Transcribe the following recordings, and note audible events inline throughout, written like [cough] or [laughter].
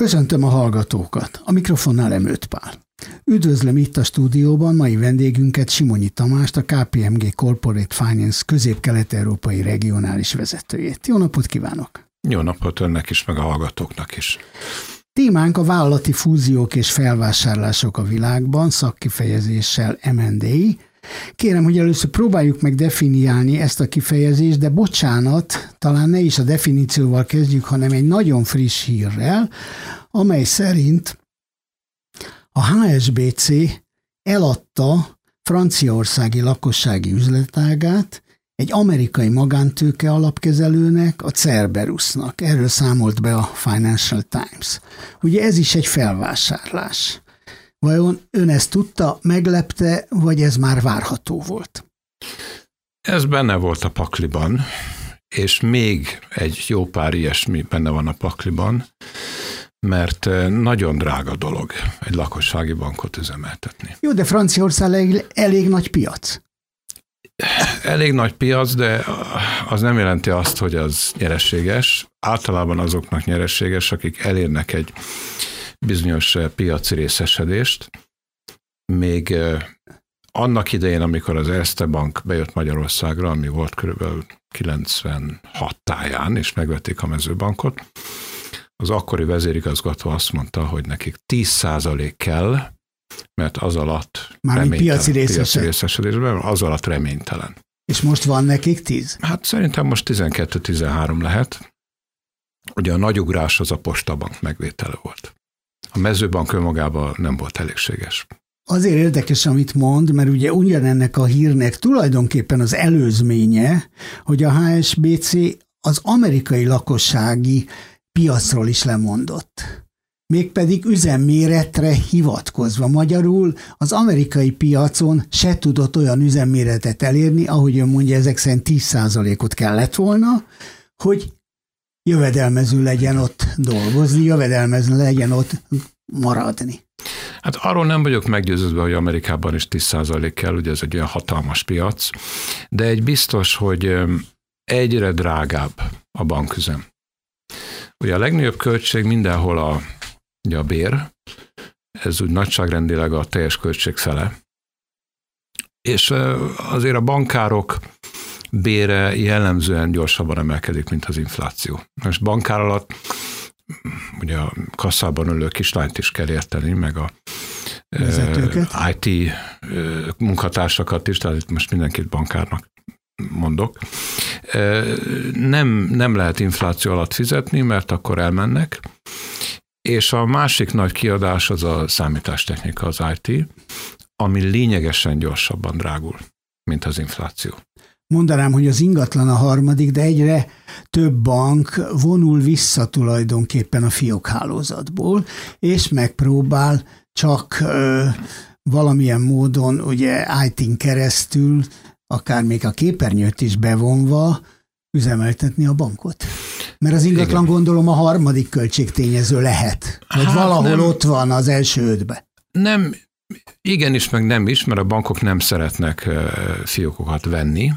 Köszöntöm a hallgatókat. A mikrofonnál Emőt Pál. Üdvözlöm itt a stúdióban mai vendégünket Simonyi Tamást, a KPMG Corporate Finance közép-kelet-európai regionális vezetőjét. Jó napot kívánok! Jó napot önnek is, meg a hallgatóknak is. Témánk a vállalati fúziók és felvásárlások a világban, szakkifejezéssel M&A, Kérem, hogy először próbáljuk meg definiálni ezt a kifejezést, de bocsánat, talán ne is a definícióval kezdjük, hanem egy nagyon friss hírrel, amely szerint a HSBC eladta franciaországi lakossági üzletágát egy amerikai magántőke alapkezelőnek, a Cerberusnak. Erről számolt be a Financial Times. Ugye ez is egy felvásárlás. Vajon ön ezt tudta, meglepte, vagy ez már várható volt? Ez benne volt a pakliban, és még egy jó pár ilyesmi benne van a pakliban, mert eh, nagyon drága dolog egy lakossági bankot üzemeltetni. Jó, de Franciaország elég, elég nagy piac. Elég nagy piac, de az nem jelenti azt, hogy az nyereséges. Általában azoknak nyereséges, akik elérnek egy bizonyos eh, piaci részesedést. Még eh, annak idején, amikor az Erste Bank bejött Magyarországra, ami volt körülbelül 96 táján, és megvették a mezőbankot, az akkori vezérigazgató azt mondta, hogy nekik 10% kell, mert az alatt Már piaci, piaci részesedésben, az alatt reménytelen. És most van nekik 10? Hát szerintem most 12-13 lehet. Ugye a nagy ugrás az a postabank megvétele volt a mezőbank önmagában nem volt elégséges. Azért érdekes, amit mond, mert ugye ugyanennek a hírnek tulajdonképpen az előzménye, hogy a HSBC az amerikai lakossági piacról is lemondott. Mégpedig üzemméretre hivatkozva. Magyarul az amerikai piacon se tudott olyan üzemméretet elérni, ahogy ön mondja, ezek szerint 10%-ot kellett volna, hogy jövedelmező legyen ott dolgozni, jövedelmező legyen ott maradni. Hát arról nem vagyok meggyőződve, hogy Amerikában is 10% kell, ugye ez egy olyan hatalmas piac, de egy biztos, hogy egyre drágább a banküzem. Ugye a legnagyobb költség mindenhol a, ugye a bér, ez úgy nagyságrendileg a teljes költség fele. És azért a bankárok bére jellemzően gyorsabban emelkedik, mint az infláció. Most bankár alatt ugye a kasszában ülő kislányt is kell érteni, meg a Vezetőket. IT munkatársakat is, tehát itt most mindenkit bankárnak mondok. Nem, nem lehet infláció alatt fizetni, mert akkor elmennek, és a másik nagy kiadás az a számítástechnika, az IT, ami lényegesen gyorsabban drágul, mint az infláció mondanám, hogy az ingatlan a harmadik, de egyre több bank vonul vissza tulajdonképpen a fiókhálózatból, és megpróbál csak ö, valamilyen módon, ugye IT-n keresztül, akár még a képernyőt is bevonva, üzemeltetni a bankot. Mert az ingatlan Igen. gondolom a harmadik költségtényező lehet, vagy hát valahol nem, ott van az első ötbe. Nem, igenis, meg nem is, mert a bankok nem szeretnek fiókokat venni,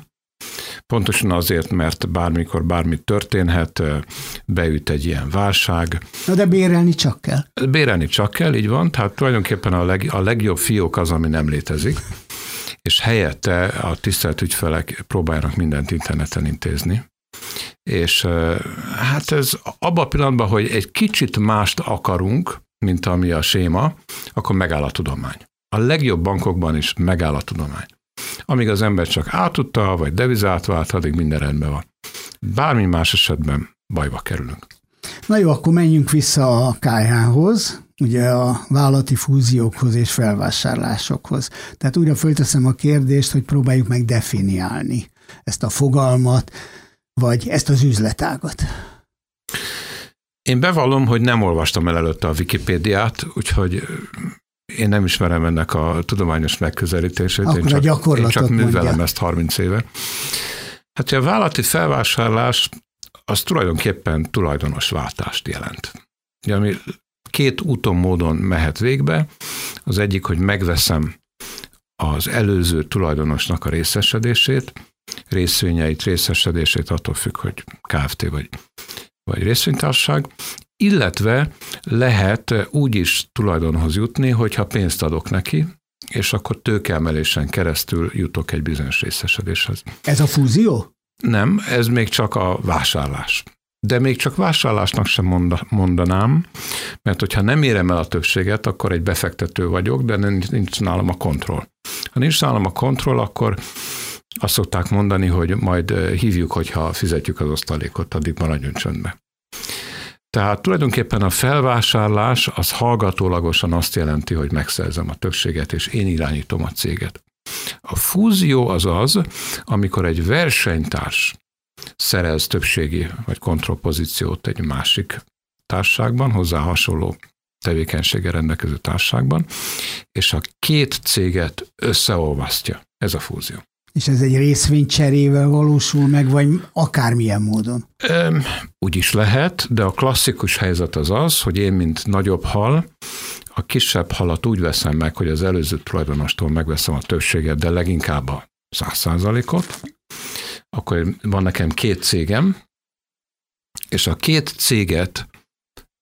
Pontosan azért, mert bármikor bármi történhet, beüt egy ilyen válság. Na de bérelni csak kell. Bérelni csak kell, így van. Tehát tulajdonképpen a, leg, a legjobb fiók az, ami nem létezik, és helyette a tisztelt ügyfelek próbálnak mindent interneten intézni. És hát ez abban a pillanatban, hogy egy kicsit mást akarunk, mint ami a séma, akkor megáll a tudomány. A legjobb bankokban is megáll a tudomány. Amíg az ember csak átudta, vagy devizát vált, addig minden rendben van. Bármi más esetben bajba kerülünk. Na jó, akkor menjünk vissza a KH-hoz, ugye a vállalati fúziókhoz és felvásárlásokhoz. Tehát újra fölteszem a kérdést, hogy próbáljuk meg definiálni ezt a fogalmat, vagy ezt az üzletágat. Én bevallom, hogy nem olvastam el előtte a Wikipédiát, úgyhogy én nem ismerem ennek a tudományos megközelítését, Akkor én csak, én csak művelem mondja. ezt 30 éve. Hát a vállalati felvásárlás az tulajdonképpen tulajdonos váltást jelent. Ugye, ami két úton, módon mehet végbe. Az egyik, hogy megveszem az előző tulajdonosnak a részesedését, részvényeit, részesedését attól függ, hogy KFT vagy, vagy részvénytársaság, illetve lehet úgy is tulajdonhoz jutni, hogyha pénzt adok neki, és akkor tőkeemelésen keresztül jutok egy bizonyos részesedéshez. Ez a fúzió? Nem, ez még csak a vásárlás. De még csak vásárlásnak sem mondanám, mert hogyha nem érem el a többséget, akkor egy befektető vagyok, de nincs nálam a kontroll. Ha nincs nálam a kontroll, akkor azt szokták mondani, hogy majd hívjuk, hogyha fizetjük az osztalékot, addig maradjon csöndbe. Tehát tulajdonképpen a felvásárlás az hallgatólagosan azt jelenti, hogy megszerzem a többséget, és én irányítom a céget. A fúzió az az, amikor egy versenytárs szerez többségi vagy kontrollpozíciót egy másik társágban, hozzá hasonló tevékenysége rendelkező társágban, és a két céget összeolvasztja. Ez a fúzió. És ez egy részvénycserével valósul meg, vagy akármilyen módon? Öm, úgy is lehet, de a klasszikus helyzet az az, hogy én, mint nagyobb hal, a kisebb halat úgy veszem meg, hogy az előző tulajdonostól megveszem a többséget, de leginkább a száz százalékot, akkor van nekem két cégem, és a két céget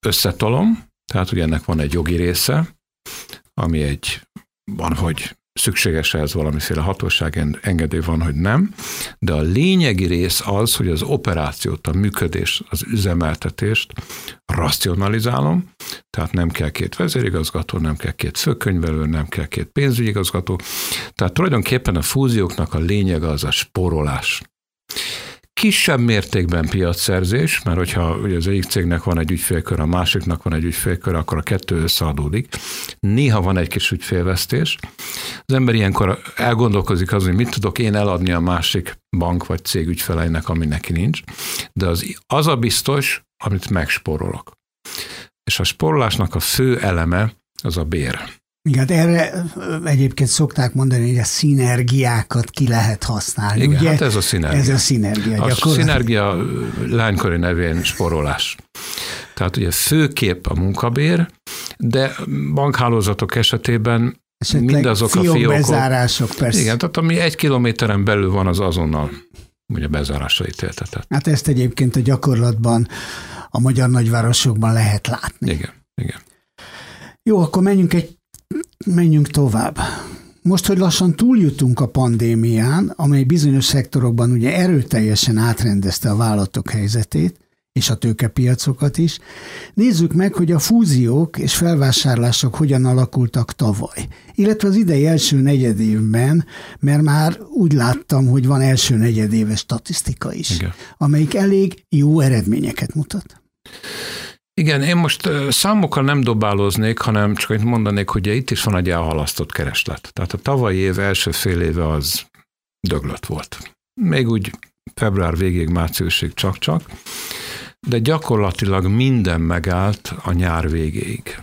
összetolom, tehát ugye ennek van egy jogi része, ami egy, van, hogy szükséges ez valamiféle hatóság engedély van, hogy nem, de a lényegi rész az, hogy az operációt, a működés, az üzemeltetést racionalizálom, tehát nem kell két vezérigazgató, nem kell két főkönyvelő, nem kell két pénzügyigazgató, tehát tulajdonképpen a fúzióknak a lényege az a sporolás kisebb mértékben piacszerzés, mert hogyha ugye az egyik cégnek van egy ügyfélkör, a másiknak van egy ügyfélkör, akkor a kettő összeadódik. Néha van egy kis ügyfélvesztés. Az ember ilyenkor elgondolkozik azon, hogy mit tudok én eladni a másik bank vagy cég ügyfeleinek, ami neki nincs, de az, az a biztos, amit megsporolok. És a sporolásnak a fő eleme az a bér. Igen, hát erre egyébként szokták mondani, hogy a szinergiákat ki lehet használni. Igen, ugye? hát ez a szinergia. Ez a szinergia. A szinergia lánykori nevén sporolás. Tehát ugye főkép a munkabér, de bankhálózatok esetében Esetleg mindazok fiók, a fiókok. bezárások, persze. Igen, tehát ami egy kilométeren belül van, az azonnal ugye bezárásra ítéltetett. Hát ezt egyébként a gyakorlatban a magyar nagyvárosokban lehet látni. Igen, igen. Jó, akkor menjünk egy menjünk tovább. Most, hogy lassan túljutunk a pandémián, amely bizonyos szektorokban ugye erőteljesen átrendezte a vállalatok helyzetét, és a tőkepiacokat is. Nézzük meg, hogy a fúziók és felvásárlások hogyan alakultak tavaly, illetve az idei első negyedévben, mert már úgy láttam, hogy van első negyedéves statisztika is, Igen. amelyik elég jó eredményeket mutat. Igen, én most számokkal nem dobáloznék, hanem csak itt mondanék, hogy itt is van egy elhalasztott kereslet. Tehát a tavalyi év első fél éve az döglött volt. Még úgy február végéig, márciusig csak-csak, de gyakorlatilag minden megállt a nyár végéig.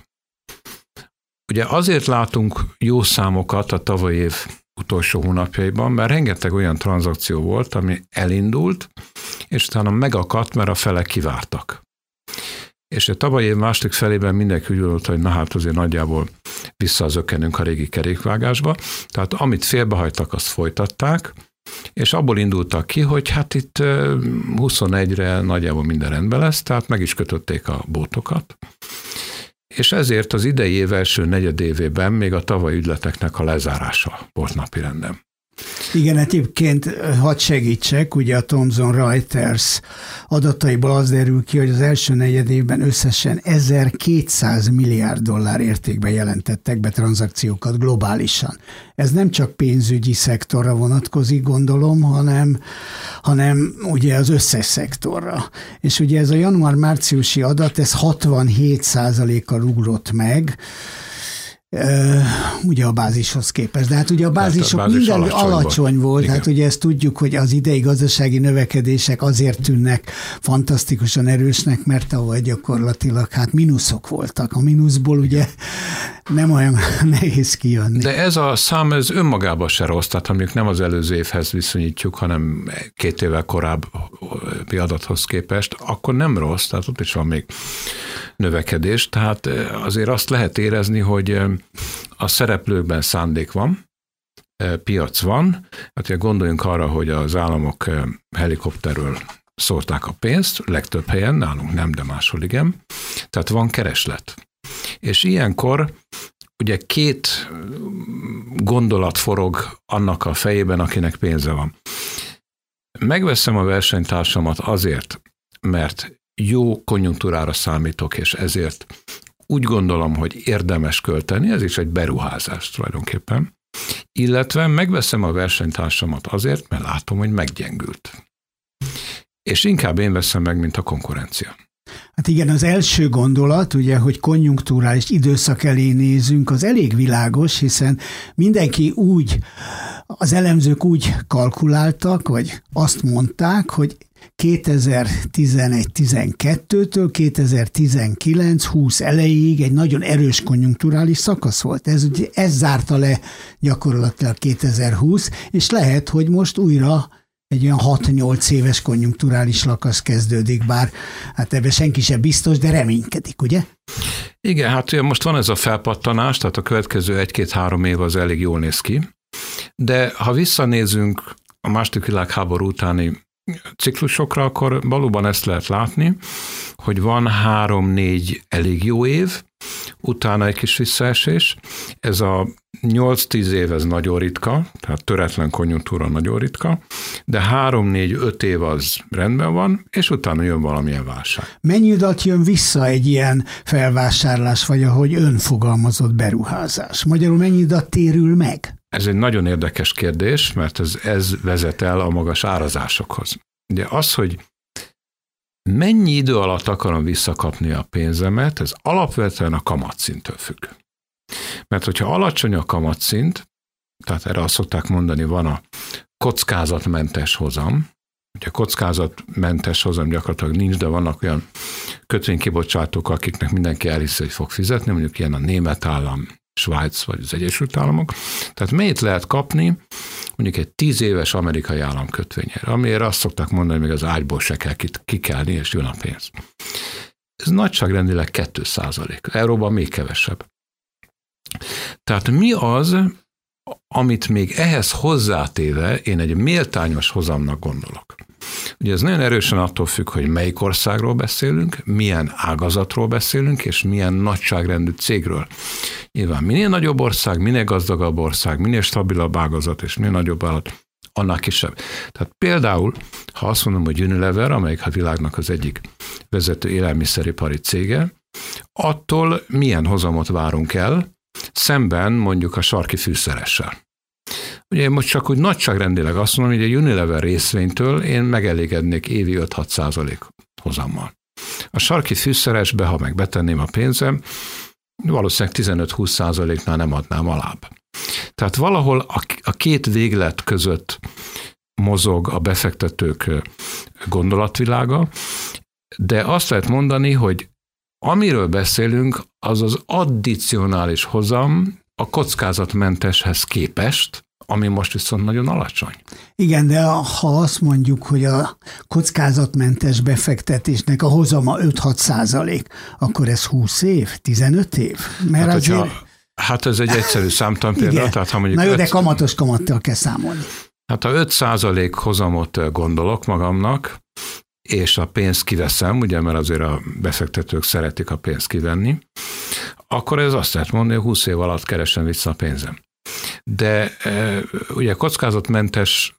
Ugye azért látunk jó számokat a tavalyi év utolsó hónapjaiban, mert rengeteg olyan tranzakció volt, ami elindult, és utána megakadt, mert a felek kivártak. És a tavalyi év második felében mindenki úgy gondolta, hogy na hát azért nagyjából visszazökkenünk a régi kerékvágásba. Tehát amit félbehagytak, azt folytatták, és abból indultak ki, hogy hát itt 21-re nagyjából minden rendben lesz, tehát meg is kötötték a bótokat. És ezért az idei év első negyedévében még a tavaly ügyleteknek a lezárása volt napirenden. Igen, egyébként hadd segítsek, ugye a Thomson Reuters adataiból az derül ki, hogy az első negyed évben összesen 1200 milliárd dollár értékben jelentettek be tranzakciókat globálisan. Ez nem csak pénzügyi szektorra vonatkozik, gondolom, hanem, hanem ugye az összes szektorra. És ugye ez a január-márciusi adat, ez 67 kal ugrott meg, ugye a bázishoz képest. De hát ugye a bázisok hát a bázis minden alacsony, alacsony volt, volt. hát ugye ezt tudjuk, hogy az idei gazdasági növekedések azért tűnnek fantasztikusan erősnek, mert tavaly gyakorlatilag hát mínuszok voltak. A mínuszból ugye nem olyan [laughs] nehéz kijönni. De ez a szám, ez önmagában se rossz, tehát mondjuk nem az előző évhez viszonyítjuk, hanem két évvel korábbi adathoz képest, akkor nem rossz, tehát ott is van még növekedés. Tehát azért azt lehet érezni, hogy a szereplőkben szándék van, piac van. Hát gondoljunk arra, hogy az államok helikopterről szórták a pénzt, legtöbb helyen, nálunk nem, de máshol igen. Tehát van kereslet. És ilyenkor ugye két gondolat forog annak a fejében, akinek pénze van. Megveszem a versenytársamat azért, mert jó konjunktúrára számítok, és ezért úgy gondolom, hogy érdemes költeni, ez is egy beruházás tulajdonképpen, illetve megveszem a versenytársamat azért, mert látom, hogy meggyengült. És inkább én veszem meg, mint a konkurencia. Hát igen, az első gondolat, ugye, hogy konjunkturális időszak elé nézünk, az elég világos, hiszen mindenki úgy, az elemzők úgy kalkuláltak, vagy azt mondták, hogy 2011-12-től 2019-20 elejéig egy nagyon erős konjunkturális szakasz volt. Ez, ez zárta le gyakorlatilag 2020, és lehet, hogy most újra egy olyan 6-8 éves konjunkturális lakasz kezdődik, bár hát ebben senki sem biztos, de reménykedik, ugye? Igen, hát most van ez a felpattanás, tehát a következő egy-két-három év az elég jól néz ki, de ha visszanézünk a második világháború utáni ciklusokra, akkor valóban ezt lehet látni, hogy van három-négy elég jó év, utána egy kis visszaesés. Ez a 8-10 év ez nagyon ritka, tehát töretlen konjunktúra nagyon ritka, de 3-4-5 év az rendben van, és utána jön valamilyen válság. Mennyi adat jön vissza egy ilyen felvásárlás, vagy ahogy önfogalmazott beruházás? Magyarul mennyi adat térül meg? Ez egy nagyon érdekes kérdés, mert ez, ez vezet el a magas árazásokhoz. Ugye az, hogy mennyi idő alatt akarom visszakapni a pénzemet, ez alapvetően a kamatszintől függ. Mert hogyha alacsony a kamatszint, tehát erre azt szokták mondani, van a kockázatmentes hozam, Ugye kockázatmentes hozam gyakorlatilag nincs, de vannak olyan kötvénykibocsátók, akiknek mindenki elhiszi, hogy fog fizetni, mondjuk ilyen a német állam, Svájc vagy az Egyesült Államok. Tehát mennyit lehet kapni mondjuk egy tíz éves amerikai államkötvényére, amire azt szokták mondani, hogy még az ágyból se kell kikelni, és jön a pénz. Ez nagyságrendileg 2 százalék. Euróban még kevesebb. Tehát mi az, amit még ehhez hozzátéve én egy méltányos hozamnak gondolok? Ugye ez nagyon erősen attól függ, hogy melyik országról beszélünk, milyen ágazatról beszélünk, és milyen nagyságrendű cégről. Nyilván minél nagyobb ország, minél gazdagabb ország, minél stabilabb ágazat, és minél nagyobb állat, annál kisebb. Tehát például, ha azt mondom, hogy Unilever, amelyik a világnak az egyik vezető élelmiszeripari cége, attól milyen hozamot várunk el, szemben mondjuk a sarki fűszeressel. Ugye most csak úgy nagyságrendileg azt mondom, hogy a Unilever részvénytől én megelégednék évi 5-6 százalék hozammal. A sarki fűszeresbe, ha meg betenném a pénzem, valószínűleg 15-20 százaléknál nem adnám alább. Tehát valahol a, a két véglet között mozog a befektetők gondolatvilága, de azt lehet mondani, hogy amiről beszélünk, az az addicionális hozam a kockázatmenteshez képest, ami most viszont nagyon alacsony. Igen, de ha azt mondjuk, hogy a kockázatmentes befektetésnek a hozama 5-6 százalék, akkor ez 20 év, 15 év? Mert hát, azért... hogyha, hát ez egy egyszerű számtan példa. Tehát, ha mondjuk Na jó, 5... de kamatos kamattal kell számolni. Hát ha 5 százalék hozamot gondolok magamnak, és a pénzt kiveszem, ugye, mert azért a befektetők szeretik a pénzt kivenni, akkor ez azt lehet mondani, hogy 20 év alatt keresem vissza a pénzem. De e, ugye kockázatmentes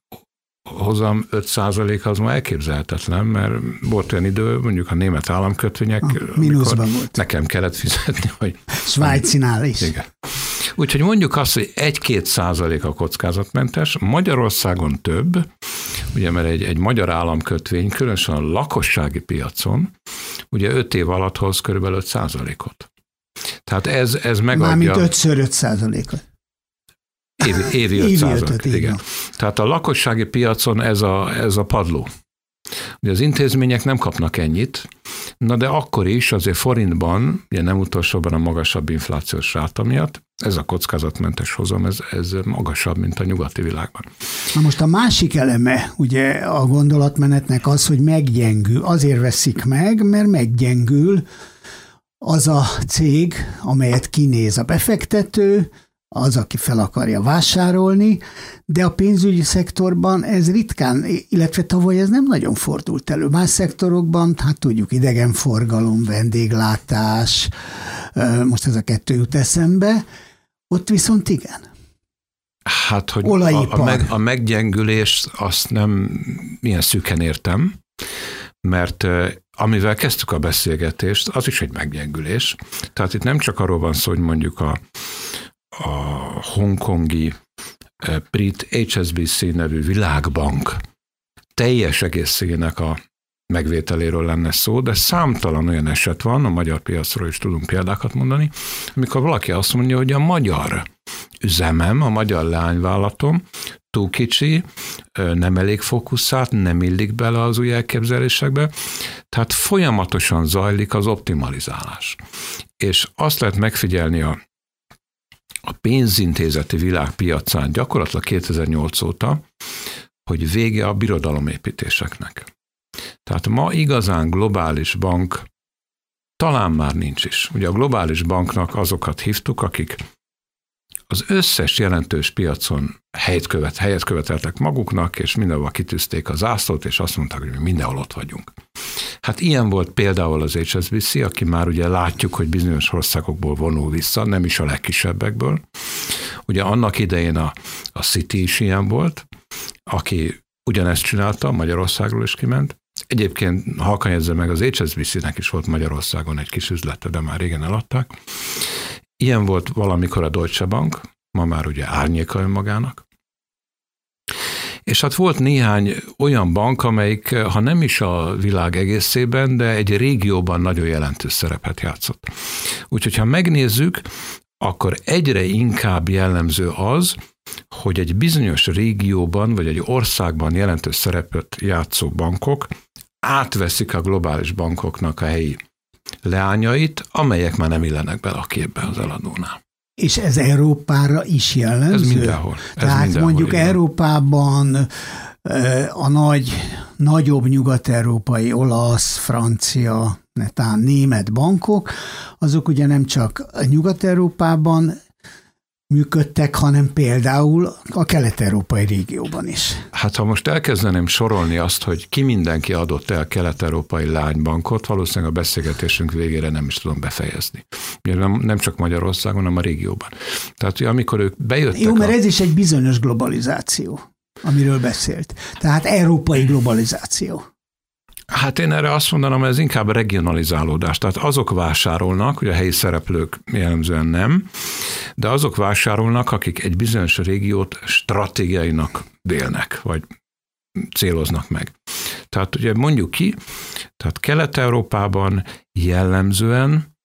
hozam 5% az ma elképzelhetetlen, mert volt olyan idő, mondjuk a német államkötvények, a, volt. nekem kellett fizetni, hogy... Svájcinál is. Igen. Úgyhogy mondjuk azt, hogy 1-2 százalék a kockázatmentes, Magyarországon több, ugye mert egy, egy magyar államkötvény, különösen a lakossági piacon, ugye 5 év alatt hoz kb. 5 százalékot. Tehát ez, ez megadja... Mármint 5 százalékot. Évi, [laughs] évi 5 százalék, igen. igen. Tehát a lakossági piacon ez a, ez a padló. Ugye az intézmények nem kapnak ennyit, na de akkor is azért forintban, ugye nem utolsóban a magasabb inflációs ráta miatt, ez a kockázatmentes hozam, ez, ez magasabb, mint a nyugati világban. Na most a másik eleme ugye a gondolatmenetnek az, hogy meggyengül. Azért veszik meg, mert meggyengül az a cég, amelyet kinéz a befektető, az, aki fel akarja vásárolni, de a pénzügyi szektorban ez ritkán, illetve tavaly ez nem nagyon fordult elő. Más szektorokban, hát tudjuk, idegenforgalom, vendéglátás, most ez a kettő jut eszembe, ott viszont igen. Hát, hogy a, a, meg, a meggyengülést azt nem ilyen szűken értem, mert amivel kezdtük a beszélgetést, az is egy meggyengülés. Tehát itt nem csak arról van szó, hogy mondjuk a, a hongkongi brit HSBC nevű világbank teljes egészének a megvételéről lenne szó, de számtalan olyan eset van, a magyar piacról is tudunk példákat mondani, amikor valaki azt mondja, hogy a magyar üzemem, a magyar leányvállalatom túl kicsi, nem elég fókuszált, nem illik bele az új elképzelésekbe, tehát folyamatosan zajlik az optimalizálás. És azt lehet megfigyelni a, a pénzintézeti világpiacán gyakorlatilag 2008 óta, hogy vége a birodalomépítéseknek. Tehát ma igazán globális bank talán már nincs is. Ugye a globális banknak azokat hívtuk, akik az összes jelentős piacon helyet, követ, helyet követeltek maguknak, és mindenhol kitűzték az zászlót, és azt mondták, hogy mi mindenhol ott vagyunk. Hát ilyen volt például az HSBC, aki már ugye látjuk, hogy bizonyos országokból vonul vissza, nem is a legkisebbekből. Ugye annak idején a, a City is ilyen volt, aki ugyanezt csinálta, Magyarországról is kiment. Egyébként halkan meg, az HSBC-nek is volt Magyarországon egy kis üzlete, de már régen eladták. Ilyen volt valamikor a Deutsche Bank, ma már ugye árnyéka önmagának. És hát volt néhány olyan bank, amelyik, ha nem is a világ egészében, de egy régióban nagyon jelentős szerepet játszott. Úgyhogy ha megnézzük, akkor egyre inkább jellemző az, hogy egy bizonyos régióban vagy egy országban jelentős szerepet játszó bankok átveszik a globális bankoknak a helyi leányait, amelyek már nem illenek bele a képbe az eladónál. És ez Európára is jellemző? Ez mindenhol. Ez Tehát mindenhol mondjuk igen. Európában a nagy, nagyobb nyugat-európai, olasz, francia, netán német bankok, azok ugye nem csak Nyugat-Európában működtek, hanem például a kelet-európai régióban is. Hát ha most elkezdeném sorolni azt, hogy ki mindenki adott el kelet-európai lánybankot, valószínűleg a beszélgetésünk végére nem is tudom befejezni. Nem, nem csak Magyarországon, hanem a régióban. Tehát, amikor ők bejöttek... Jó, mert a... ez is egy bizonyos globalizáció, amiről beszélt. Tehát európai globalizáció. Hát én erre azt mondanám, hogy ez inkább regionalizálódás. Tehát azok vásárolnak, hogy a helyi szereplők jellemzően nem, de azok vásárolnak, akik egy bizonyos régiót stratégiainak délnek, vagy céloznak meg. Tehát ugye mondjuk ki, tehát Kelet-Európában jellemzően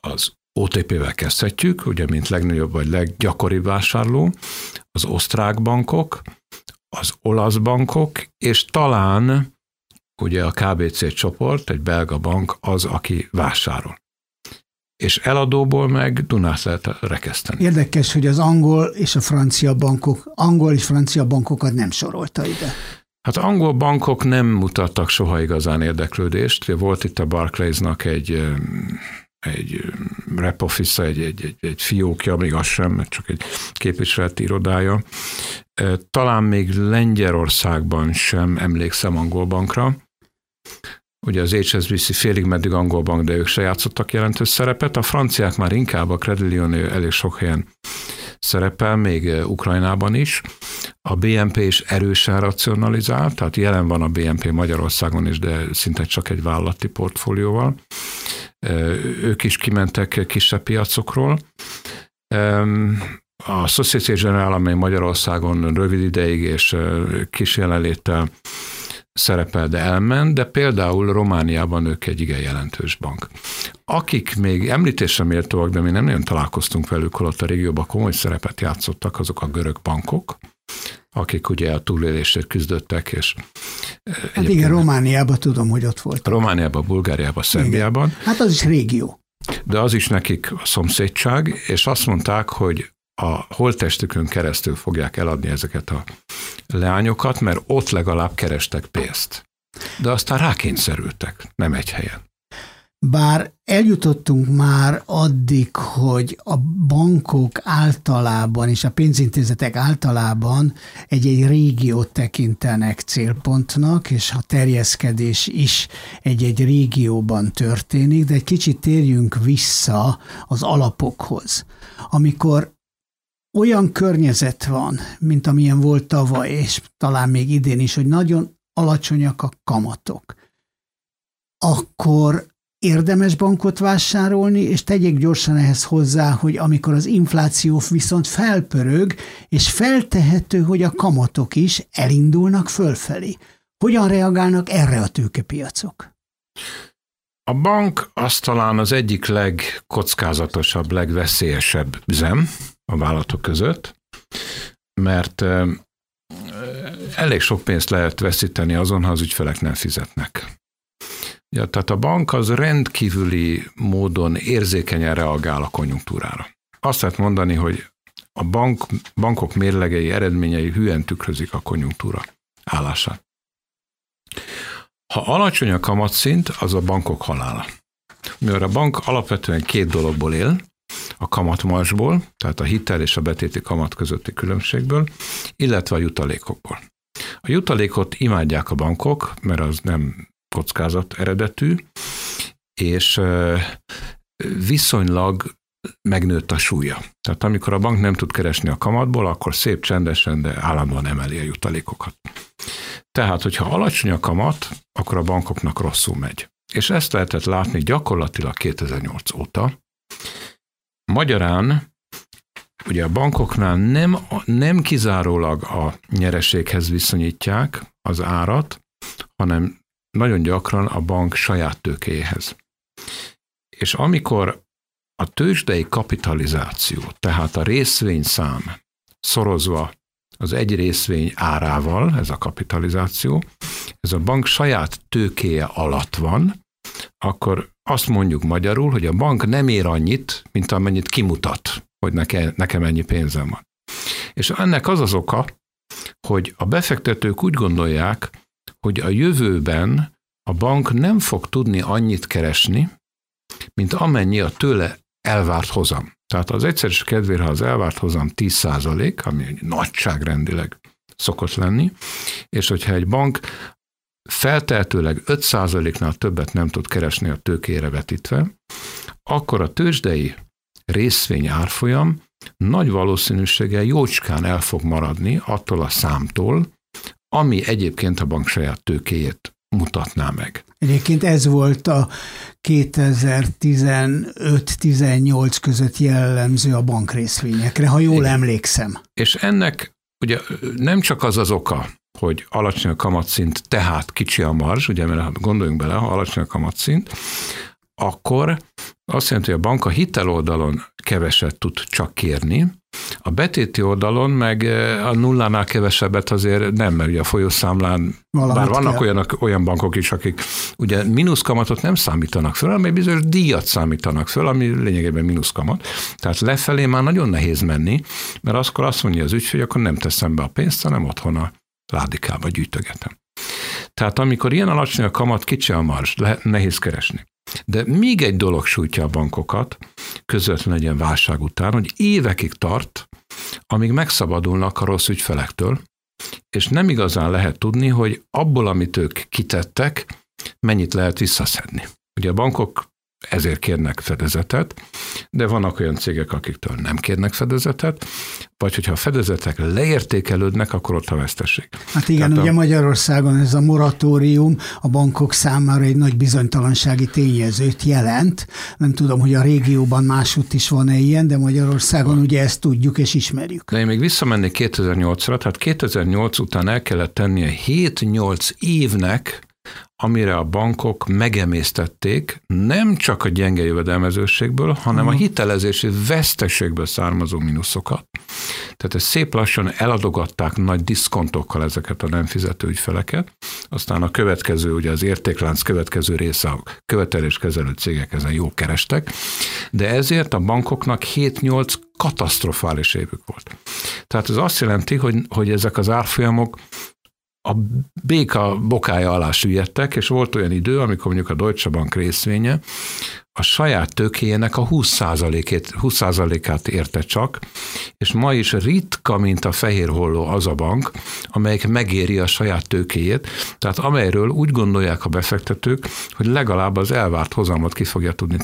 az OTP-vel kezdhetjük, ugye mint legnagyobb vagy leggyakoribb vásárló, az osztrák bankok, az olasz bankok, és talán ugye a KBC csoport, egy belga bank az, aki vásárol. És eladóból meg Dunát lehet rekeszteni. Érdekes, hogy az angol és a francia bankok, angol és francia bankokat nem sorolta ide. Hát angol bankok nem mutattak soha igazán érdeklődést. Volt itt a Barclaysnak egy egy rep office egy, egy, egy, egy fiókja, még az sem, mert csak egy képviseleti irodája. Talán még Lengyelországban sem emlékszem angol bankra, Ugye az HSBC félig meddig angol bank, de ők se játszottak jelentős szerepet. A franciák már inkább a Credit Lyonnais elég sok helyen szerepel, még eh, Ukrajnában is. A BNP is erősen racionalizál, tehát jelen van a BNP Magyarországon is, de szinte csak egy vállalati portfólióval. Eh, ők is kimentek kisebb piacokról. A Société Générale, amely Magyarországon rövid ideig és eh, kis jelenléttel szerepel, de elment, de például Romániában ők egy igen jelentős bank. Akik még említésre méltóak, de mi nem nagyon találkoztunk velük, holott a régióban komoly szerepet játszottak, azok a görög bankok, akik ugye a túlélésért küzdöttek, és Hát igen, Romániában tudom, hogy ott volt. Romániában, Bulgáriában, Szerbiában. Igen. Hát az is régió. De az is nekik a szomszédság, és azt mondták, hogy a holttestükön keresztül fogják eladni ezeket a leányokat, mert ott legalább kerestek pénzt. De aztán rákényszerültek, nem egy helyen. bár eljutottunk már addig, hogy a bankok általában és a pénzintézetek általában egy-egy régiót tekintenek célpontnak, és a terjeszkedés is egy-egy régióban történik, de egy kicsit térjünk vissza az alapokhoz. Amikor olyan környezet van, mint amilyen volt tavaly, és talán még idén is, hogy nagyon alacsonyak a kamatok, akkor érdemes bankot vásárolni, és tegyék gyorsan ehhez hozzá, hogy amikor az infláció viszont felpörög, és feltehető, hogy a kamatok is elindulnak fölfelé. Hogyan reagálnak erre a tőkepiacok? A bank az talán az egyik legkockázatosabb, legveszélyesebb üzem a vállalatok között, mert elég sok pénzt lehet veszíteni azon, ha az ügyfelek nem fizetnek. Ja, tehát a bank az rendkívüli módon érzékenyen reagál a konjunktúrára. Azt lehet mondani, hogy a bank, bankok mérlegei eredményei hülyen tükrözik a konjunktúra állását. Ha alacsony a kamatszint, az a bankok halála. Mivel a bank alapvetően két dologból él, a kamatmarsból, tehát a hitel és a betéti kamat közötti különbségből, illetve a jutalékokból. A jutalékot imádják a bankok, mert az nem kockázat eredetű, és viszonylag megnőtt a súlya. Tehát amikor a bank nem tud keresni a kamatból, akkor szép csendesen, de állandóan emeli a jutalékokat. Tehát, hogyha alacsony a kamat, akkor a bankoknak rosszul megy. És ezt lehetett látni gyakorlatilag 2008 óta. Magyarán ugye a bankoknál nem, nem kizárólag a nyereséghez viszonyítják az árat, hanem nagyon gyakran a bank saját tőkéhez. És amikor a tőzsdei kapitalizáció, tehát a részvényszám szorozva az egy részvény árával, ez a kapitalizáció, ez a bank saját tőkéje alatt van, akkor azt mondjuk magyarul, hogy a bank nem ér annyit, mint amennyit kimutat, hogy neke, nekem ennyi pénzem van. És ennek az az oka, hogy a befektetők úgy gondolják, hogy a jövőben a bank nem fog tudni annyit keresni, mint amennyi a tőle elvárt hozam. Tehát az egyszerűs kedvére, ha az elvárt hozam 10% ami nagyságrendileg szokott lenni, és hogyha egy bank feltehetőleg 5% nál többet nem tud keresni a tőkére vetítve, akkor a tőzsdei részvény árfolyam nagy valószínűséggel jócskán el fog maradni attól a számtól, ami egyébként a bank saját tőkéjét mutatná meg. Egyébként ez volt a 2015-18 között jellemző a bankrészvényekre, ha jól Igen. emlékszem. És ennek ugye nem csak az az oka, hogy alacsony a kamatszint, tehát kicsi a marzs, ugye, mert gondoljunk bele, ha alacsony a kamatszint, akkor azt jelenti, hogy a bank a hitel oldalon keveset tud csak kérni, a betéti oldalon meg eh, a nullánál kevesebbet azért nem, mert ugye a folyószámlán, Valamit bár vannak olyanok, olyan bankok is, akik ugye mínuszkamatot nem számítanak föl, hanem egy bizonyos díjat számítanak föl, ami lényegében mínuszkamat. Tehát lefelé már nagyon nehéz menni, mert akkor azt mondja az ügyfél, hogy akkor nem teszem be a pénzt, hanem otthon a ládikába gyűjtögetem. Tehát amikor ilyen alacsony a kamat, kicsi a marzs, lehet, nehéz keresni. De még egy dolog sújtja a bankokat, közvetlenül egy ilyen válság után, hogy évekig tart, amíg megszabadulnak a rossz ügyfelektől, és nem igazán lehet tudni, hogy abból, amit ők kitettek, mennyit lehet visszaszedni. Ugye a bankok ezért kérnek fedezetet, de vannak olyan cégek, akiktől nem kérnek fedezetet, vagy hogyha a fedezetek leértékelődnek, akkor ott a veszteség. Hát igen, Tehát ugye a... Magyarországon ez a moratórium a bankok számára egy nagy bizonytalansági tényezőt jelent. Nem tudom, hogy a régióban másút is van-e ilyen, de Magyarországon van. ugye ezt tudjuk és ismerjük. De én még visszamennék 2008-ra, tehát 2008 után el kellett tennie 7-8 évnek, amire a bankok megemésztették nem csak a gyenge jövedelmezőségből, hanem a mhm. hitelezési veszteségből származó mínuszokat. Tehát ezt szép lassan eladogatták nagy diszkontokkal ezeket a nem fizető ügyfeleket, aztán a következő, ugye az értéklánc következő része a követeléskezelő cégek ezen jó kerestek, de ezért a bankoknak 7-8 katasztrofális évük volt. Tehát ez azt jelenti, hogy, hogy ezek az árfolyamok a béka bokája alá süllyedtek, és volt olyan idő, amikor mondjuk a Deutsche Bank részvénye a saját tőkéjének a 20%-át, 20%-át érte csak, és ma is ritka, mint a fehér holló az a bank, amelyik megéri a saját tőkéjét, tehát amelyről úgy gondolják a befektetők, hogy legalább az elvárt hozamot ki fogja tudni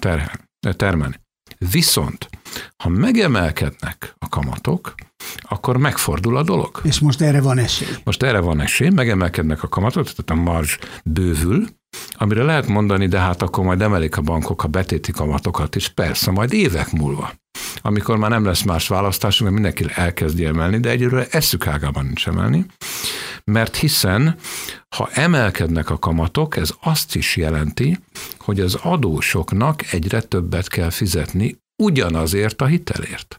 termelni. Viszont, ha megemelkednek a kamatok, akkor megfordul a dolog. És most erre van esély. Most erre van esély, megemelkednek a kamatok, tehát a marzs bővül, amire lehet mondani, de hát akkor majd emelik a bankok a betéti kamatokat is, persze, majd évek múlva amikor már nem lesz más választásunk, mert mindenki elkezdi emelni, de egyről eszük ágában nincs emelni, mert hiszen, ha emelkednek a kamatok, ez azt is jelenti, hogy az adósoknak egyre többet kell fizetni ugyanazért a hitelért.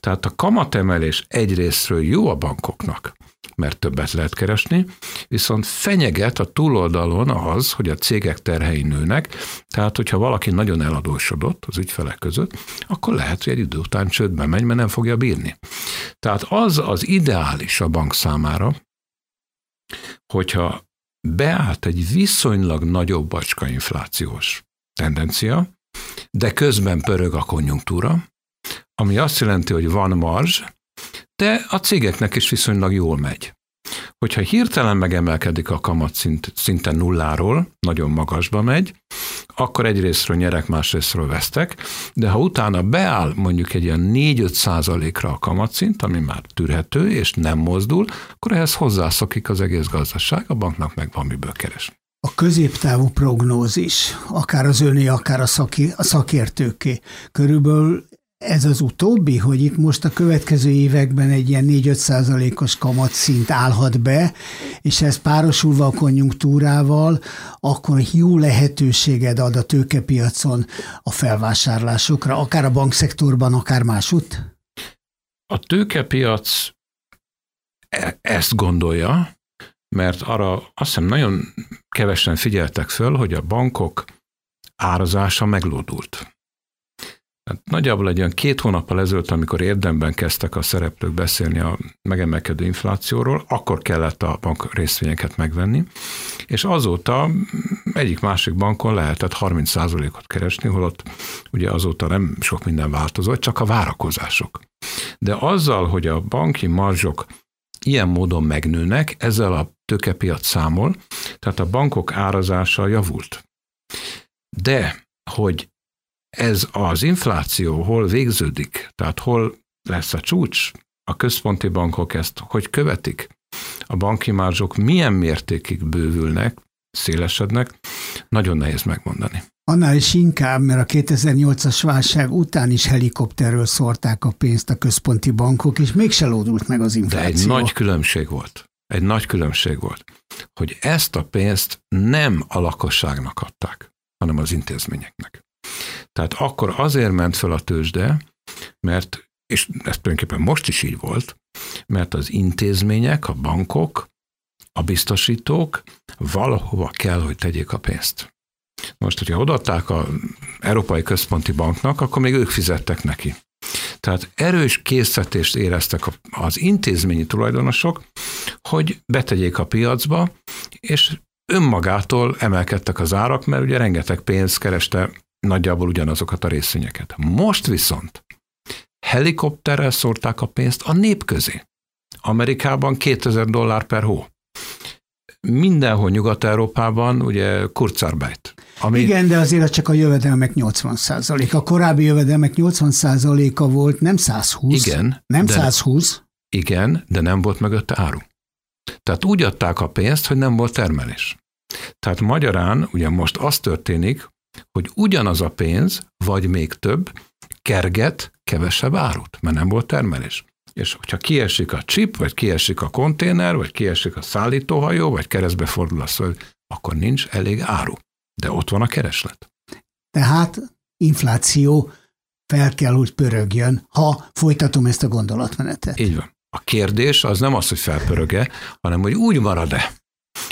Tehát a kamatemelés egyrésztről jó a bankoknak, mert többet lehet keresni, viszont fenyeget a túloldalon az, hogy a cégek terhei nőnek, tehát hogyha valaki nagyon eladósodott az ügyfelek között, akkor lehet, hogy egy idő után csődbe megy, mert nem fogja bírni. Tehát az az ideális a bank számára, hogyha beállt egy viszonylag nagyobb bacska inflációs tendencia, de közben pörög a konjunktúra, ami azt jelenti, hogy van marzs, de a cégeknek is viszonylag jól megy. Hogyha hirtelen megemelkedik a kamat szint, szinte nulláról, nagyon magasba megy, akkor egyrésztről nyerek, másrésztről vesztek, de ha utána beáll mondjuk egy ilyen 4-5 százalékra a kamatszint, ami már tűrhető és nem mozdul, akkor ehhez hozzászokik az egész gazdaság, a banknak meg van miből keres. A középtávú prognózis, akár az öné, akár a, szaki, a szakértőké, körülbelül ez az utóbbi, hogy itt most a következő években egy ilyen 4-5 százalékos kamatszint állhat be, és ez párosulva a konjunktúrával, akkor jó lehetőséged ad a tőkepiacon a felvásárlásokra, akár a bankszektorban, akár másút? A tőkepiac e- ezt gondolja, mert arra azt hiszem nagyon kevesen figyeltek föl, hogy a bankok árazása meglódult. Hát nagyjából egy olyan két hónappal ezelőtt, amikor érdemben kezdtek a szereplők beszélni a megemelkedő inflációról, akkor kellett a bank részvényeket megvenni, és azóta egyik másik bankon lehetett 30%-ot keresni, holott ugye azóta nem sok minden változott, csak a várakozások. De azzal, hogy a banki marzsok ilyen módon megnőnek, ezzel a tőkepiac számol, tehát a bankok árazása javult. De, hogy ez az infláció hol végződik, tehát hol lesz a csúcs, a központi bankok ezt hogy követik, a banki márzsok milyen mértékig bővülnek, szélesednek, nagyon nehéz megmondani. Annál is inkább, mert a 2008-as válság után is helikopterről szórták a pénzt a központi bankok, és mégse lódult meg az infláció. De egy nagy különbség volt. Egy nagy különbség volt, hogy ezt a pénzt nem a lakosságnak adták, hanem az intézményeknek. Tehát akkor azért ment fel a tőzsde, mert, és ez tulajdonképpen most is így volt, mert az intézmények, a bankok, a biztosítók valahova kell, hogy tegyék a pénzt. Most, hogyha odaadták a Európai Központi Banknak, akkor még ők fizettek neki. Tehát erős készítést éreztek az intézményi tulajdonosok, hogy betegyék a piacba, és önmagától emelkedtek az árak, mert ugye rengeteg pénz kereste nagyjából ugyanazokat a részvényeket. Most viszont helikopterrel szórták a pénzt a nép közé. Amerikában 2000 dollár per hó. Mindenhol Nyugat-Európában ugye Kurzarbeit. Ami... Igen, de azért csak a jövedelmek 80% A korábbi jövedelmek 80 a volt, nem 120. Igen. Nem de, 120. Igen, de nem volt mögötte áru. Tehát úgy adták a pénzt, hogy nem volt termelés. Tehát magyarán ugye most az történik, hogy ugyanaz a pénz, vagy még több, kerget kevesebb árut, mert nem volt termelés. És hogyha kiesik a chip, vagy kiesik a konténer, vagy kiesik a szállítóhajó, vagy keresztbe fordul a szöld, akkor nincs elég áru. De ott van a kereslet. Tehát infláció fel kell, hogy pörögjön, ha folytatom ezt a gondolatmenetet. Így van. A kérdés az nem az, hogy felpöröge, hanem hogy úgy marad-e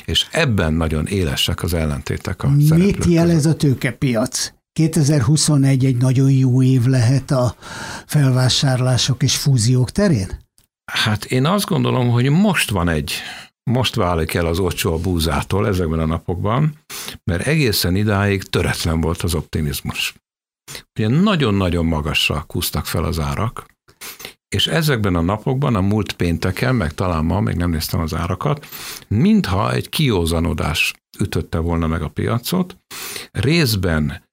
és ebben nagyon élesek az ellentétek a Mit jelez a tőkepiac? 2021 egy nagyon jó év lehet a felvásárlások és fúziók terén? Hát én azt gondolom, hogy most van egy most válik el az olcsó a búzától ezekben a napokban, mert egészen idáig töretlen volt az optimizmus. Ugye nagyon-nagyon magasra kúztak fel az árak, és ezekben a napokban, a múlt pénteken, meg talán ma, még nem néztem az árakat, mintha egy kiózanodás ütötte volna meg a piacot, részben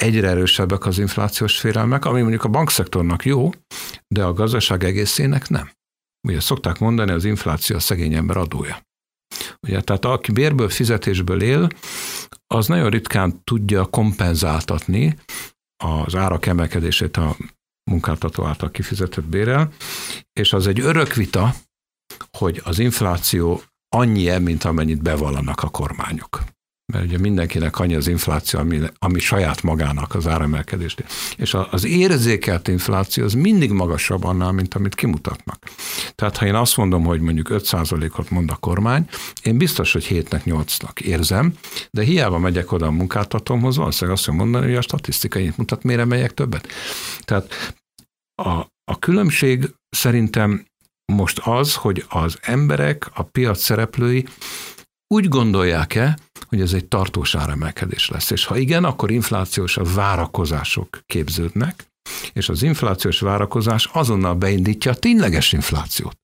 egyre erősebbek az inflációs félelmek, ami mondjuk a bankszektornak jó, de a gazdaság egészének nem. Ugye szokták mondani, az infláció a szegény ember adója. Ugye, tehát aki bérből, fizetésből él, az nagyon ritkán tudja kompenzáltatni az árak emelkedését a munkáltató által kifizetett bérel, és az egy örök vita, hogy az infláció annyi, mint amennyit bevallanak a kormányok mert ugye mindenkinek annyi az infláció, ami, ami saját magának az áremelkedés. És az érzékelt infláció az mindig magasabb annál, mint amit kimutatnak. Tehát ha én azt mondom, hogy mondjuk 5%-ot mond a kormány, én biztos, hogy 7-nek, 8-nak érzem, de hiába megyek oda a munkáltatómhoz, valószínűleg azt mondani, hogy a statisztikai mutat, miért megyek többet. Tehát a, a különbség szerintem most az, hogy az emberek, a piac szereplői úgy gondolják-e, hogy ez egy tartós áremelkedés lesz. És ha igen, akkor inflációs várakozások képződnek, és az inflációs várakozás azonnal beindítja a tényleges inflációt.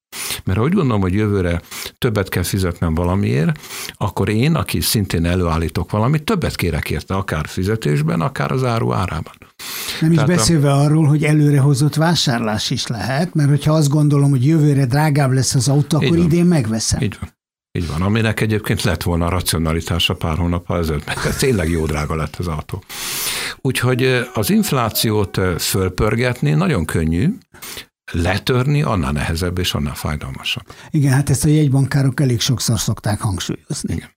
Mert ha úgy gondolom, hogy jövőre többet kell fizetnem valamiért, akkor én, aki szintén előállítok valamit, többet kérek érte, akár fizetésben, akár az áru árában. Nem Tehát is beszélve a... arról, hogy előrehozott vásárlás is lehet, mert hogyha azt gondolom, hogy jövőre drágább lesz az autó, akkor idén megveszem. Így van. Így van, aminek egyébként lett volna a racionalitása pár hónap ezelőtt, mert tényleg jó drága lett az autó. Úgyhogy az inflációt fölpörgetni nagyon könnyű, letörni annál nehezebb és annál fájdalmasabb. Igen, hát ezt a jegybankárok elég sokszor szokták hangsúlyozni. Igen.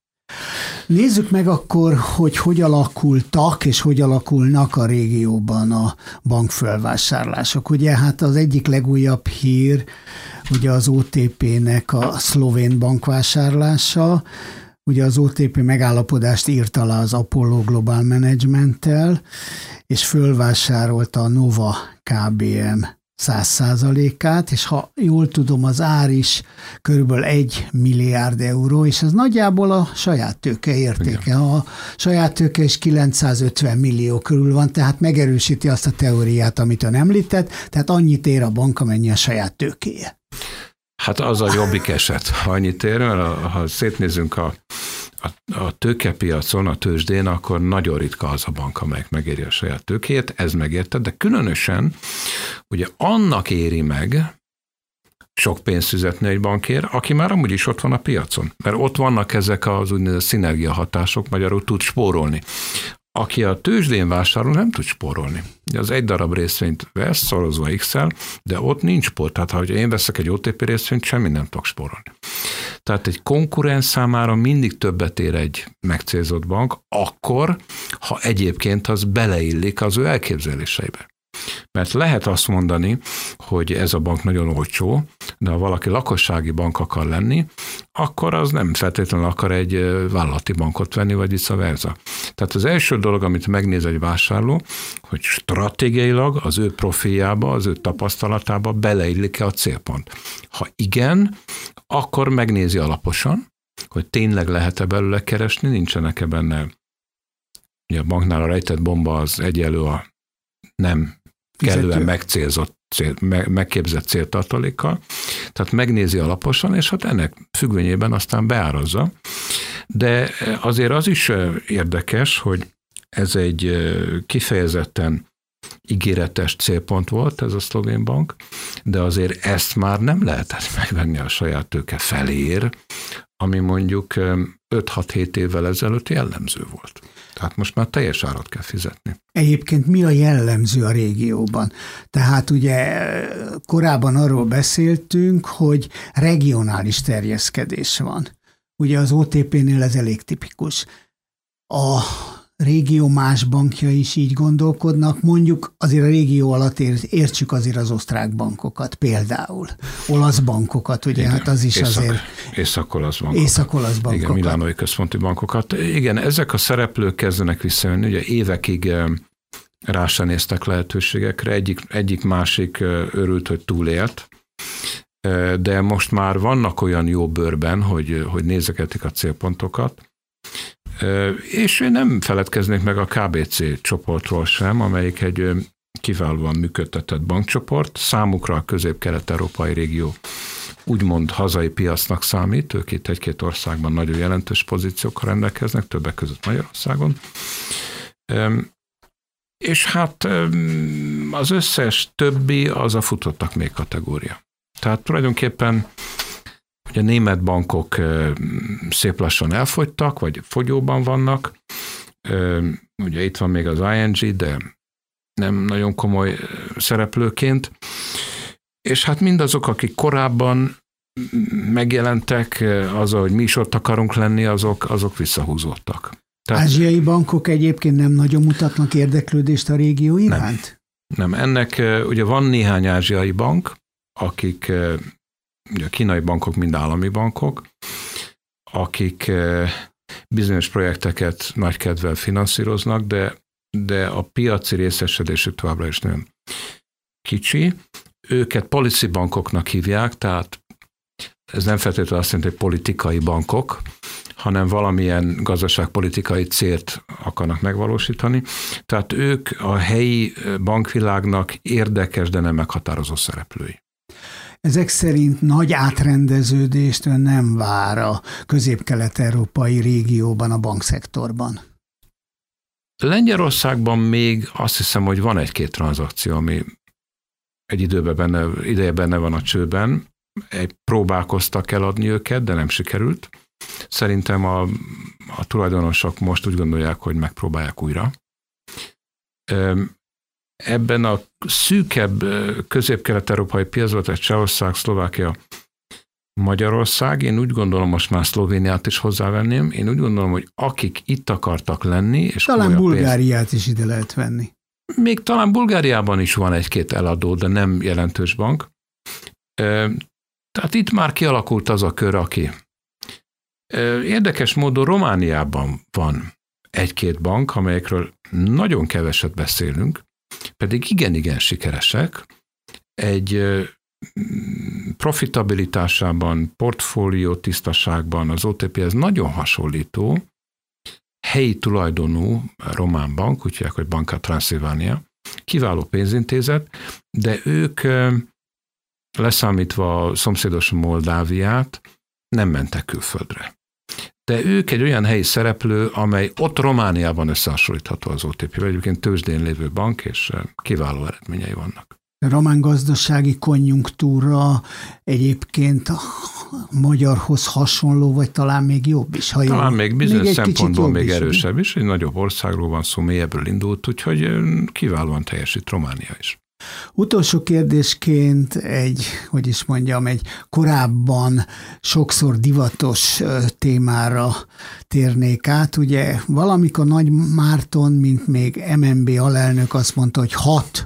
Nézzük meg akkor, hogy hogy alakultak és hogy alakulnak a régióban a bankfölvásárlások. Ugye hát az egyik legújabb hír, ugye az OTP-nek a szlovén bankvásárlása, ugye az OTP megállapodást írt alá az Apollo Global Management-tel, és fölvásárolta a Nova KBM száz százalékát, és ha jól tudom, az ár is körülbelül egy milliárd euró, és ez nagyjából a saját tőke értéke. Igen. A saját tőke is 950 millió körül van, tehát megerősíti azt a teóriát, amit ön említett, tehát annyit ér a bank, amennyi a saját tőkéje. Hát az a jobbik eset, ha annyit ér, ha szétnézünk a a, a tőkepiacon, a tőzsdén, akkor nagyon ritka az a bank, amelyik megéri a saját tőkét, ez megérted, de különösen ugye annak éri meg, sok pénzt fizetni egy bankért, aki már amúgy is ott van a piacon. Mert ott vannak ezek az úgynevezett szinergiahatások, magyarul tud spórolni. Aki a tőzsdén vásárol, nem tud spórolni. Az egy darab részvényt vesz, szorozva x de ott nincs spór. Tehát ha én veszek egy OTP részvényt, semmi nem tudok spórolni. Tehát egy konkurens számára mindig többet ér egy megcélzott bank, akkor, ha egyébként az beleillik az ő elképzeléseibe. Mert lehet azt mondani, hogy ez a bank nagyon olcsó, de ha valaki lakossági bank akar lenni, akkor az nem feltétlenül akar egy vállalati bankot venni, vagy vice versa. Tehát az első dolog, amit megnéz egy vásárló, hogy stratégiailag az ő profiljába, az ő tapasztalatába beleillik-e a célpont. Ha igen, akkor megnézi alaposan, hogy tényleg lehet-e belőle keresni, nincsenek-e benne Ugye a banknál a rejtett bomba az egyelő a nem kellően megcélzott, cél, meg, megképzett céltartalékkal, tehát megnézi alaposan, és hát ennek függvényében aztán beárazza. De azért az is érdekes, hogy ez egy kifejezetten ígéretes célpont volt ez a szlovén bank, de azért ezt már nem lehetett megvenni a saját tőke felér, ami mondjuk 5-6-7 évvel ezelőtt jellemző volt. Tehát most már teljes árat kell fizetni. Egyébként mi a jellemző a régióban? Tehát ugye korábban arról beszéltünk, hogy regionális terjeszkedés van. Ugye az OTP-nél ez elég tipikus. A régió más bankja is így gondolkodnak, mondjuk azért a régió alatt értsük azért az osztrák bankokat például, olasz bankokat, ugye, Igen, hát az is észak, azért... Észak-olasz bankokat. Észak-olasz bankokat. Igen, milánói központi bankokat. Igen, ezek a szereplők kezdenek visszajönni, ugye évekig eh, rá sem néztek lehetőségekre, egyik, egyik másik eh, örült, hogy túlélt, de most már vannak olyan jó bőrben, hogy, hogy nézegetik a célpontokat, és én nem feledkeznék meg a KBC csoportról sem, amelyik egy kiválóan működtetett bankcsoport. Számukra a közép-kelet-európai régió úgymond hazai piacnak számít, ők itt egy-két országban nagyon jelentős pozíciókkal rendelkeznek, többek között Magyarországon. És hát az összes többi az a futottak még kategória. Tehát tulajdonképpen hogy a német bankok szép lassan elfogytak, vagy fogyóban vannak. Ugye itt van még az ING, de nem nagyon komoly szereplőként. És hát mindazok, akik korábban megjelentek, az, hogy mi is ott akarunk lenni, azok, azok visszahúzódtak. Tehát, Ázsiai bankok egyébként nem nagyon mutatnak érdeklődést a régió iránt? Nem. nem. Ennek ugye van néhány ázsiai bank, akik ugye a kínai bankok mind állami bankok, akik bizonyos projekteket nagy kedvel finanszíroznak, de, de a piaci részesedésük továbbra is nagyon kicsi. Őket policy bankoknak hívják, tehát ez nem feltétlenül azt jelenti, hogy politikai bankok, hanem valamilyen gazdaságpolitikai célt akarnak megvalósítani. Tehát ők a helyi bankvilágnak érdekes, de nem meghatározó szereplői. Ezek szerint nagy átrendeződést ön nem vár a közép-kelet-európai régióban, a bankszektorban. Lengyelországban még azt hiszem, hogy van egy-két tranzakció, ami egy időben benne, ideje benne van a csőben. Egy próbálkoztak eladni őket, de nem sikerült. Szerintem a, a tulajdonosok most úgy gondolják, hogy megpróbálják újra. Ebben a szűkebb közép-kelet-európai piacban, tehát Csehország, Szlovákia, Magyarország, én úgy gondolom, most már Szlovéniát is hozzávenném, én úgy gondolom, hogy akik itt akartak lenni, és talán Bulgáriát pénzt, is ide lehet venni. Még talán Bulgáriában is van egy-két eladó, de nem jelentős bank. Tehát itt már kialakult az a kör, aki. Érdekes módon Romániában van egy-két bank, amelyekről nagyon keveset beszélünk, pedig igen-igen sikeresek. Egy profitabilitásában, portfólió tisztaságban az OTP ez nagyon hasonlító, helyi tulajdonú román bank, úgy hogy Banka Transilvania, kiváló pénzintézet, de ők leszámítva a szomszédos Moldáviát nem mentek külföldre. De ők egy olyan helyi szereplő, amely ott Romániában összehasonlítható az OTP-vel, egyébként tőzsdén lévő bank, és kiváló eredményei vannak. A román gazdasági konjunktúra egyébként a magyarhoz hasonló, vagy talán még jobb is. Ha talán jó. még bizonyos még szempontból még is, erősebb is, egy nagyobb országról van szó, mélyebbről indult, úgyhogy kiválóan teljesít Románia is. Utolsó kérdésként egy, hogy is mondjam, egy korábban sokszor divatos témára térnék át. Ugye valamikor Nagy Márton, mint még MNB alelnök azt mondta, hogy hat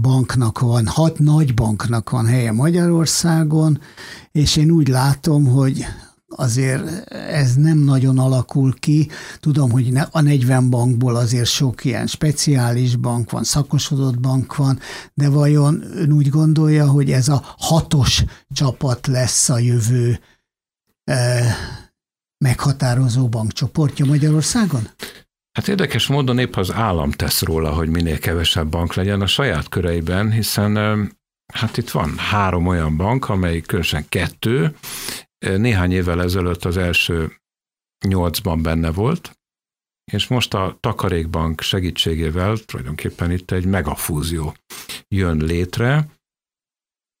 banknak van, hat nagy banknak van helye Magyarországon, és én úgy látom, hogy azért ez nem nagyon alakul ki. Tudom, hogy a 40 bankból azért sok ilyen speciális bank van, szakosodott bank van, de vajon ön úgy gondolja, hogy ez a hatos csapat lesz a jövő eh, meghatározó bankcsoportja Magyarországon? Hát érdekes módon épp az állam tesz róla, hogy minél kevesebb bank legyen a saját köreiben, hiszen hát itt van három olyan bank, amely különösen kettő, néhány évvel ezelőtt az első nyolcban benne volt, és most a Takarékbank segítségével tulajdonképpen itt egy megafúzió jön létre.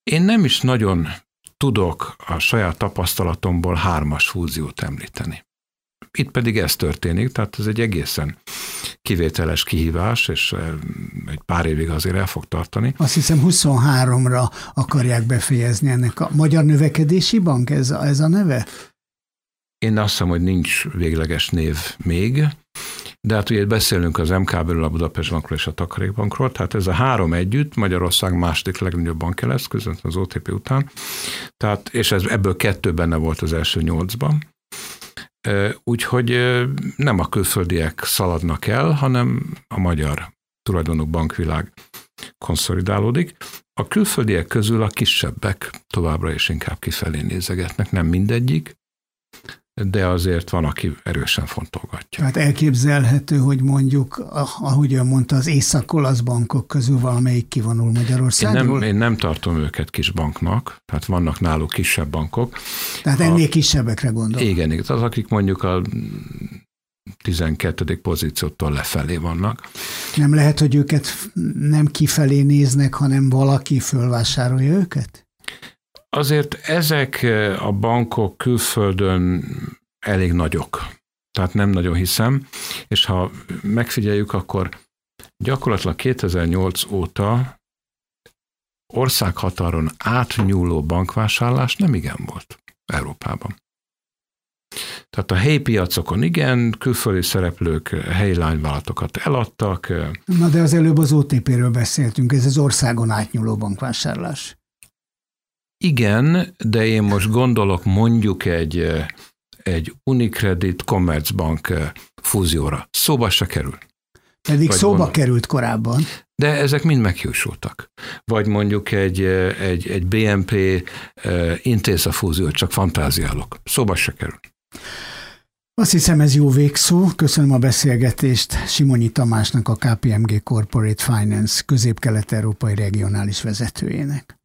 Én nem is nagyon tudok a saját tapasztalatomból hármas fúziót említeni. Itt pedig ez történik, tehát ez egy egészen kivételes kihívás, és eh, egy pár évig azért el fog tartani. Azt hiszem 23-ra akarják befejezni ennek a Magyar Növekedési Bank, ez a, ez a neve? Én azt hiszem, hogy nincs végleges név még, de hát ugye beszélünk az MK belül a Budapest Bankról és a Takarékbankról, tehát ez a három együtt Magyarország második legnagyobb bankja lesz, közvetlenül az OTP után, tehát, és ez, ebből kettő benne volt az első nyolcban. Úgyhogy nem a külföldiek szaladnak el, hanem a magyar tulajdonú bankvilág konszolidálódik. A külföldiek közül a kisebbek továbbra is inkább kifelé nézegetnek, nem mindegyik, de azért van, aki erősen fontolgatja. Hát elképzelhető, hogy mondjuk, ahogy ön mondta, az észak-olasz bankok közül valamelyik kivonul Magyarországról? Én nem, én nem tartom őket kis banknak, tehát vannak náluk kisebb bankok. Tehát ennél a, kisebbekre gondol? Igen, igen, az akik mondjuk a 12. pozíciótól lefelé vannak. Nem lehet, hogy őket nem kifelé néznek, hanem valaki fölvásárolja őket? Azért ezek a bankok külföldön elég nagyok. Tehát nem nagyon hiszem, és ha megfigyeljük, akkor gyakorlatilag 2008 óta országhatáron átnyúló bankvásárlás nem igen volt Európában. Tehát a helyi piacokon igen, külföldi szereplők helyi lányvállalatokat eladtak. Na de az előbb az OTP-ről beszéltünk, ez az országon átnyúló bankvásárlás. Igen, de én most gondolok mondjuk egy, egy Unicredit Commerzbank fúzióra. Szóba se kerül. Pedig Vagy szóba gondol. került korábban. De ezek mind megjósultak. Vagy mondjuk egy, egy, egy BNP intéza fúzió, csak fantáziálok. Szóba se kerül. Azt hiszem ez jó végszó. Köszönöm a beszélgetést Simonyi Tamásnak, a KPMG Corporate Finance közép-kelet-európai regionális vezetőjének.